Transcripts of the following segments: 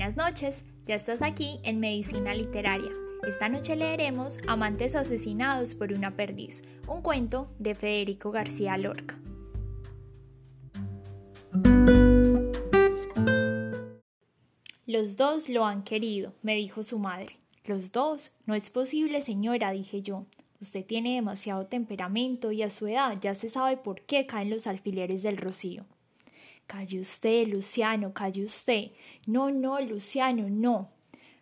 Buenas noches, ya estás aquí en Medicina Literaria. Esta noche leeremos Amantes asesinados por una perdiz, un cuento de Federico García Lorca. Los dos lo han querido, me dijo su madre. Los dos. No es posible, señora, dije yo. Usted tiene demasiado temperamento y a su edad ya se sabe por qué caen los alfileres del rocío. Calle usted, Luciano, calle usted. No, no, Luciano, no.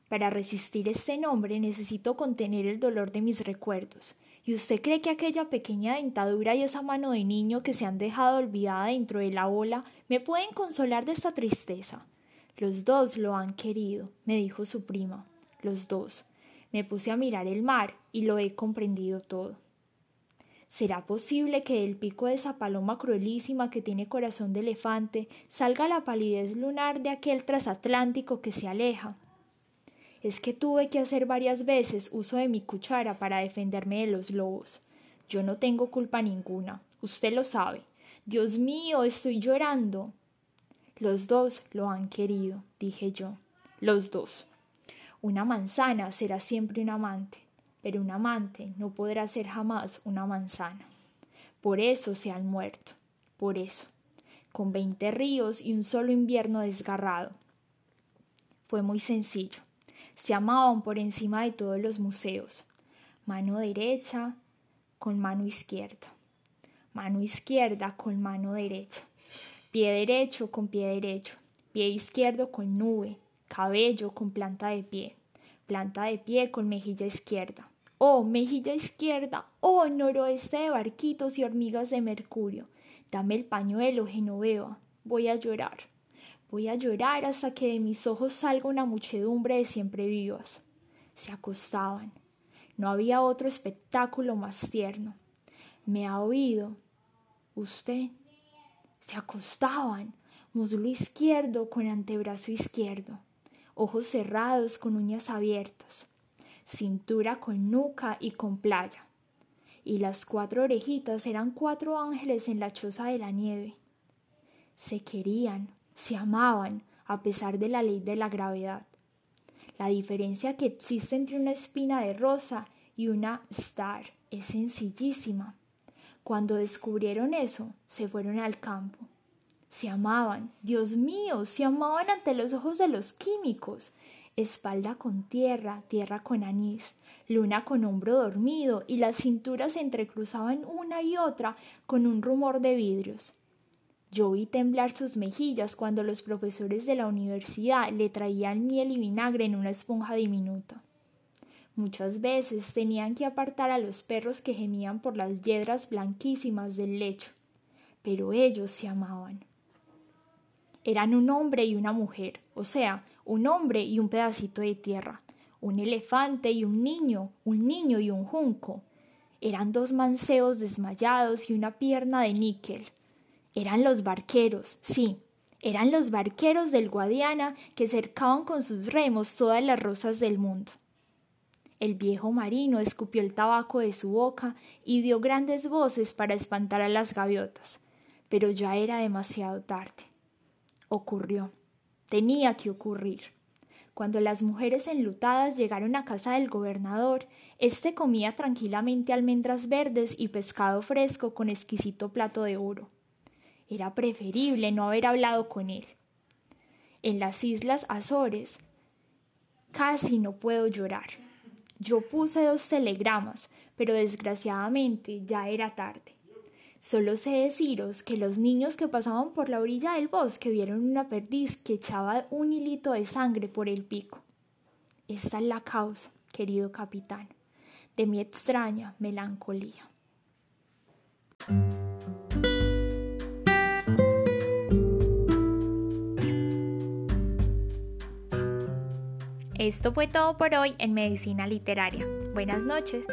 Para resistir este nombre necesito contener el dolor de mis recuerdos. ¿Y usted cree que aquella pequeña dentadura y esa mano de niño que se han dejado olvidada dentro de la ola me pueden consolar de esta tristeza? Los dos lo han querido, me dijo su prima. Los dos. Me puse a mirar el mar y lo he comprendido todo. ¿Será posible que del pico de esa paloma cruelísima que tiene corazón de elefante salga la palidez lunar de aquel trasatlántico que se aleja? Es que tuve que hacer varias veces uso de mi cuchara para defenderme de los lobos. Yo no tengo culpa ninguna. Usted lo sabe. Dios mío, estoy llorando. Los dos lo han querido, dije yo. Los dos. Una manzana será siempre un amante pero un amante no podrá ser jamás una manzana. Por eso se han muerto, por eso, con veinte ríos y un solo invierno desgarrado. Fue muy sencillo. Se amaban por encima de todos los museos. Mano derecha con mano izquierda. Mano izquierda con mano derecha. Pie derecho con pie derecho. Pie izquierdo con nube. Cabello con planta de pie planta de pie con mejilla izquierda. Oh, mejilla izquierda, oh, noroeste de barquitos y hormigas de mercurio. Dame el pañuelo, Genoveva. Voy a llorar. Voy a llorar hasta que de mis ojos salga una muchedumbre de siempre vivas. Se acostaban. No había otro espectáculo más tierno. Me ha oído. Usted. Se acostaban. Muslo izquierdo con antebrazo izquierdo ojos cerrados con uñas abiertas, cintura con nuca y con playa. Y las cuatro orejitas eran cuatro ángeles en la choza de la nieve. Se querían, se amaban, a pesar de la ley de la gravedad. La diferencia que existe entre una espina de rosa y una star es sencillísima. Cuando descubrieron eso, se fueron al campo. Se amaban, Dios mío, se amaban ante los ojos de los químicos. Espalda con tierra, tierra con anís, luna con hombro dormido, y las cinturas se entrecruzaban una y otra con un rumor de vidrios. Yo vi temblar sus mejillas cuando los profesores de la universidad le traían miel y vinagre en una esponja diminuta. Muchas veces tenían que apartar a los perros que gemían por las yedras blanquísimas del lecho, pero ellos se amaban eran un hombre y una mujer, o sea, un hombre y un pedacito de tierra, un elefante y un niño, un niño y un junco. Eran dos manceos desmayados y una pierna de níquel. Eran los barqueros, sí, eran los barqueros del Guadiana que cercaban con sus remos todas las rosas del mundo. El viejo marino escupió el tabaco de su boca y dio grandes voces para espantar a las gaviotas, pero ya era demasiado tarde ocurrió. Tenía que ocurrir. Cuando las mujeres enlutadas llegaron a casa del gobernador, éste comía tranquilamente almendras verdes y pescado fresco con exquisito plato de oro. Era preferible no haber hablado con él. En las islas Azores casi no puedo llorar. Yo puse dos telegramas, pero desgraciadamente ya era tarde. Solo sé deciros que los niños que pasaban por la orilla del bosque vieron una perdiz que echaba un hilito de sangre por el pico. Esta es la causa, querido capitán, de mi extraña melancolía. Esto fue todo por hoy en Medicina Literaria. Buenas noches.